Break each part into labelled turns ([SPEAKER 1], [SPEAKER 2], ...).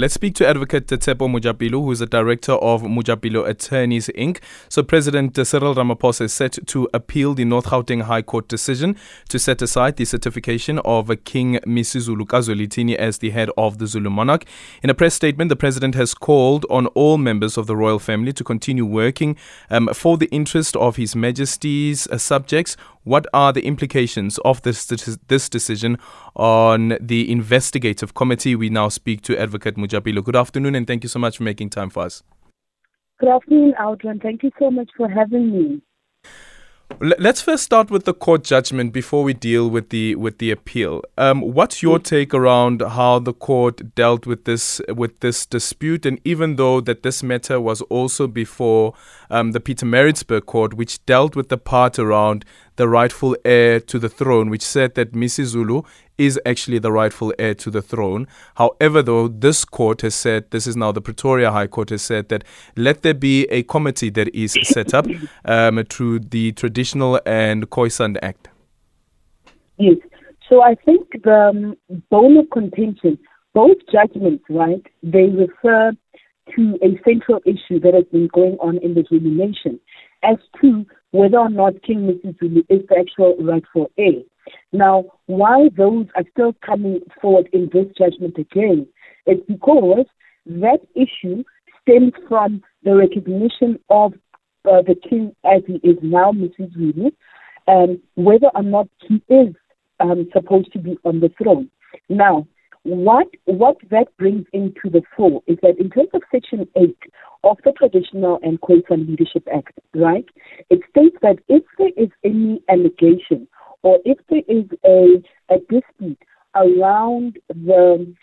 [SPEAKER 1] Let's speak to Advocate Tshepo Mojapelo, who is the director of Mojapelo Attorneys Inc. So, President Cyril Ramaphosa is set to appeal the North Gauteng High Court decision to set aside the certification of King Misuzulu kaZwelithini as the head of the Zulu monarch. In a press statement, the president has called on all members of the royal family to continue working um, for the interest of His Majesty's uh, subjects. What are the implications of this this decision on the investigative committee? We now speak to Advocate Mojapelo. Good afternoon, and thank you so much for making time for us.
[SPEAKER 2] Good afternoon, Aldrin. Thank you so much for having me.
[SPEAKER 1] Let's first start with the court judgment before we deal with the with the appeal. Um, what's your take around how the court dealt with this with this dispute? And even though that this matter was also before um, the Pietermaritzburg court, which dealt with the part around the rightful heir to the throne, which said that Misuzulu is actually the rightful heir to the throne. However, though, this court has said, this is now the Pretoria High Court has said that let there be a committee that is set up um, through the Traditional and Khoisan Act.
[SPEAKER 2] Yes. So I think the um, bone of contention, both judgments, right, they refer to a central issue that has been going on in the Zulu nation as to whether or not King Misuzulu is the actual rightful heir. Now, why those are still coming forward in this judgment again is because that issue stems from the recognition of uh, the king as he is now, Mrs. Misuzulu, and whether or not he is um, supposed to be on the throne. Now, what what that brings into the fore is that in terms of Section 8 of the Traditional and Khoisan Leadership Act, right, it states that if there is any allegation or if there is a, a dispute around the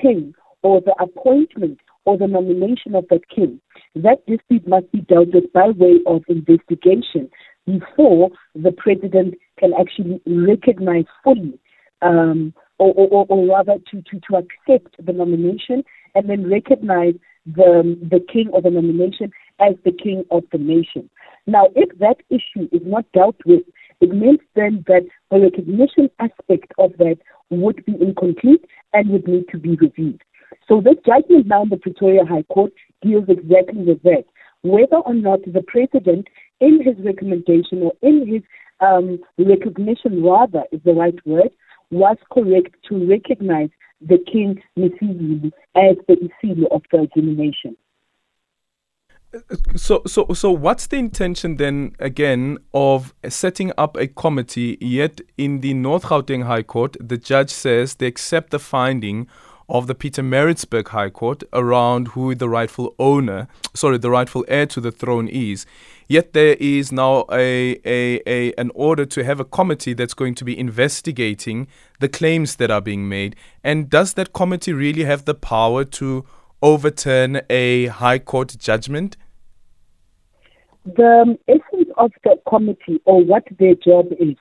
[SPEAKER 2] king or the appointment or the nomination of that king, that dispute must be dealt with by way of investigation before the president can actually recognize fully um, or, or, or, rather to, to, to accept the nomination and then recognize the, the king or the nomination as the king of the nation. Now, if that issue is not dealt with it means then that the recognition aspect of that would be incomplete and would need to be reviewed. So this judgment now in the Pretoria High Court deals exactly with that. Whether or not the president, in his recommendation or in his um, recognition, rather is the right word, was correct to recognize the King Misuzulu as the Isilo of the nation.
[SPEAKER 1] So, so, so, what's the intention then again of setting up a committee? Yet, in the North Gauteng High Court, the judge says they accept the finding of the Peter Pietermaritzburg High Court around who the rightful owner, sorry, the rightful heir to the throne is. Yet there is now a, a, a an order to have a committee that's going to be investigating the claims that are being made. And does that committee really have the power to overturn a high court judgment?
[SPEAKER 2] The essence of the committee or what their job is,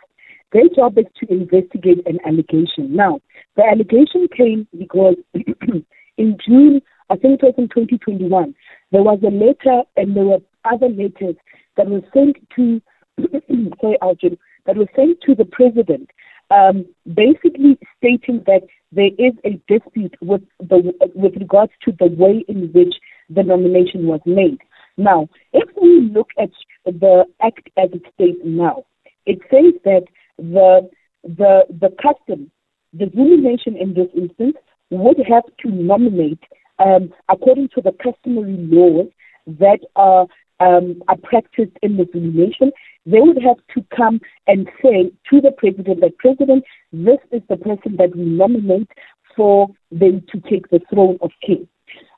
[SPEAKER 2] their job is to investigate an allegation. Now, the allegation came because in June, I think it was in 2021, there was a letter and there were other letters that were sent to, sorry, Arjun, that were sent to the president, um, basically stating that there is a dispute with the with regards to the way in which the nomination was made. Now, if we look at the Act as it states now, it says that the the the custom, the Zulu nation in this instance, would have to nominate um, according to the customary laws that are um, are practiced in the Zulu nation. They would have to come and say to the president that president, this is the person that we nominate for them to take the throne of king,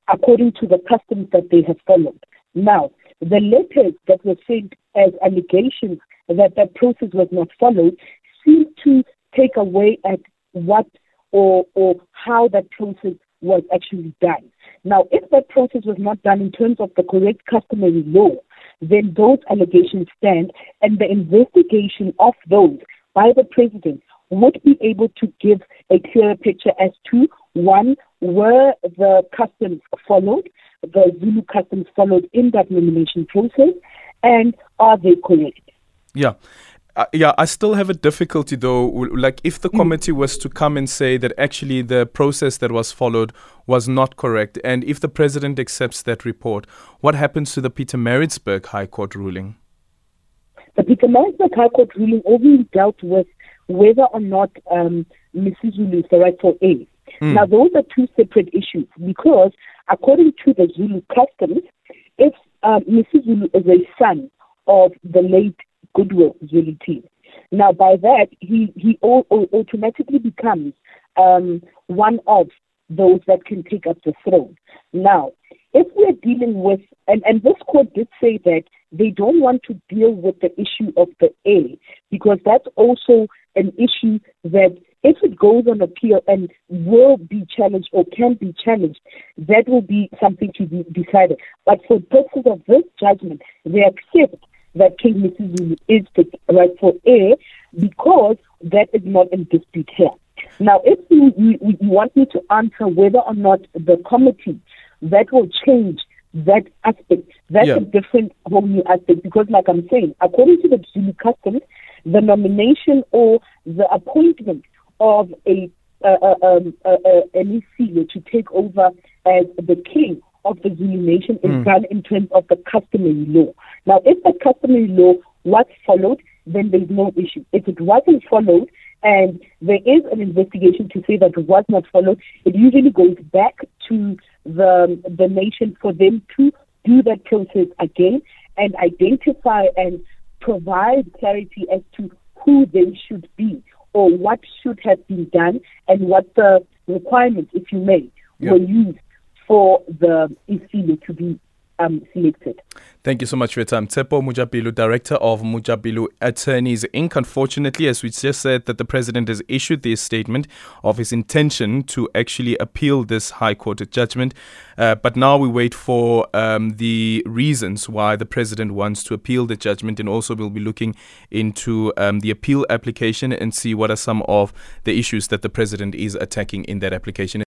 [SPEAKER 2] according to the customs that they have followed. Now, the letters that were sent as allegations that that process was not followed seem to take away at what or or how that process was actually done. Now, if that process was not done in terms of the correct customary law, then those allegations stand, and the investigation of those by the president would be able to give a clearer picture as to one, were the customs followed, the Zulu customs followed in that nomination process, and are they correct?
[SPEAKER 1] Yeah. uh, yeah, I still have a difficulty though. Like, if the mm. committee was to come and say that actually the process that was followed was not correct, and if the president accepts that report, what happens to the Pietermaritzburg High Court ruling?
[SPEAKER 2] The Pietermaritzburg High Court ruling only dealt with whether or not um, Misuzulu is the rightful heir. Mm. Now, those are two separate issues because, according to the Zulu customs, if uh, Misuzulu is a son of the late Goodwill Zwelithini. Now, by that, he, he automatically becomes um, one of those that can take up the throne. Now, if we're dealing with, and, and this court did say that they don't want to deal with the issue of the heir because that's also an issue that if it goes on appeal and will be challenged or can be challenged, that will be something to be decided. But for purposes of this judgment, they accept that King Mrs. is the rightful heir because that is not in dispute here. Now, if you, you, you want me to answer whether or not the committee that will change that aspect, that's yeah. a different whole new aspect because, like I'm saying, according to the Zulu customs, the nomination or the appointment of a uh, um, uh, uh, an to take over as the king of the Zulu nation is mm. done in terms of the customary law. Now, if the customary law was followed, then there's no issue. If it wasn't followed, and there is an investigation to say that it was not followed, it usually goes back to the the nation for them to do that process again and identify and provide clarity as to who they should be or what should have been done and what the requirements, if you may, yep. were used for the Isilo to be um, selected.
[SPEAKER 1] Thank you so much for your time. Tshepo Mojapelo, Director of Mojapelo Attorneys Inc. Unfortunately, as we just said, that the President has issued this statement of his intention to actually appeal this High Court judgment. Uh, but now we wait for um, the reasons why the President wants to appeal the judgment. And also, we'll be looking into um, the appeal application and see what are some of the issues that the President is attacking in that application.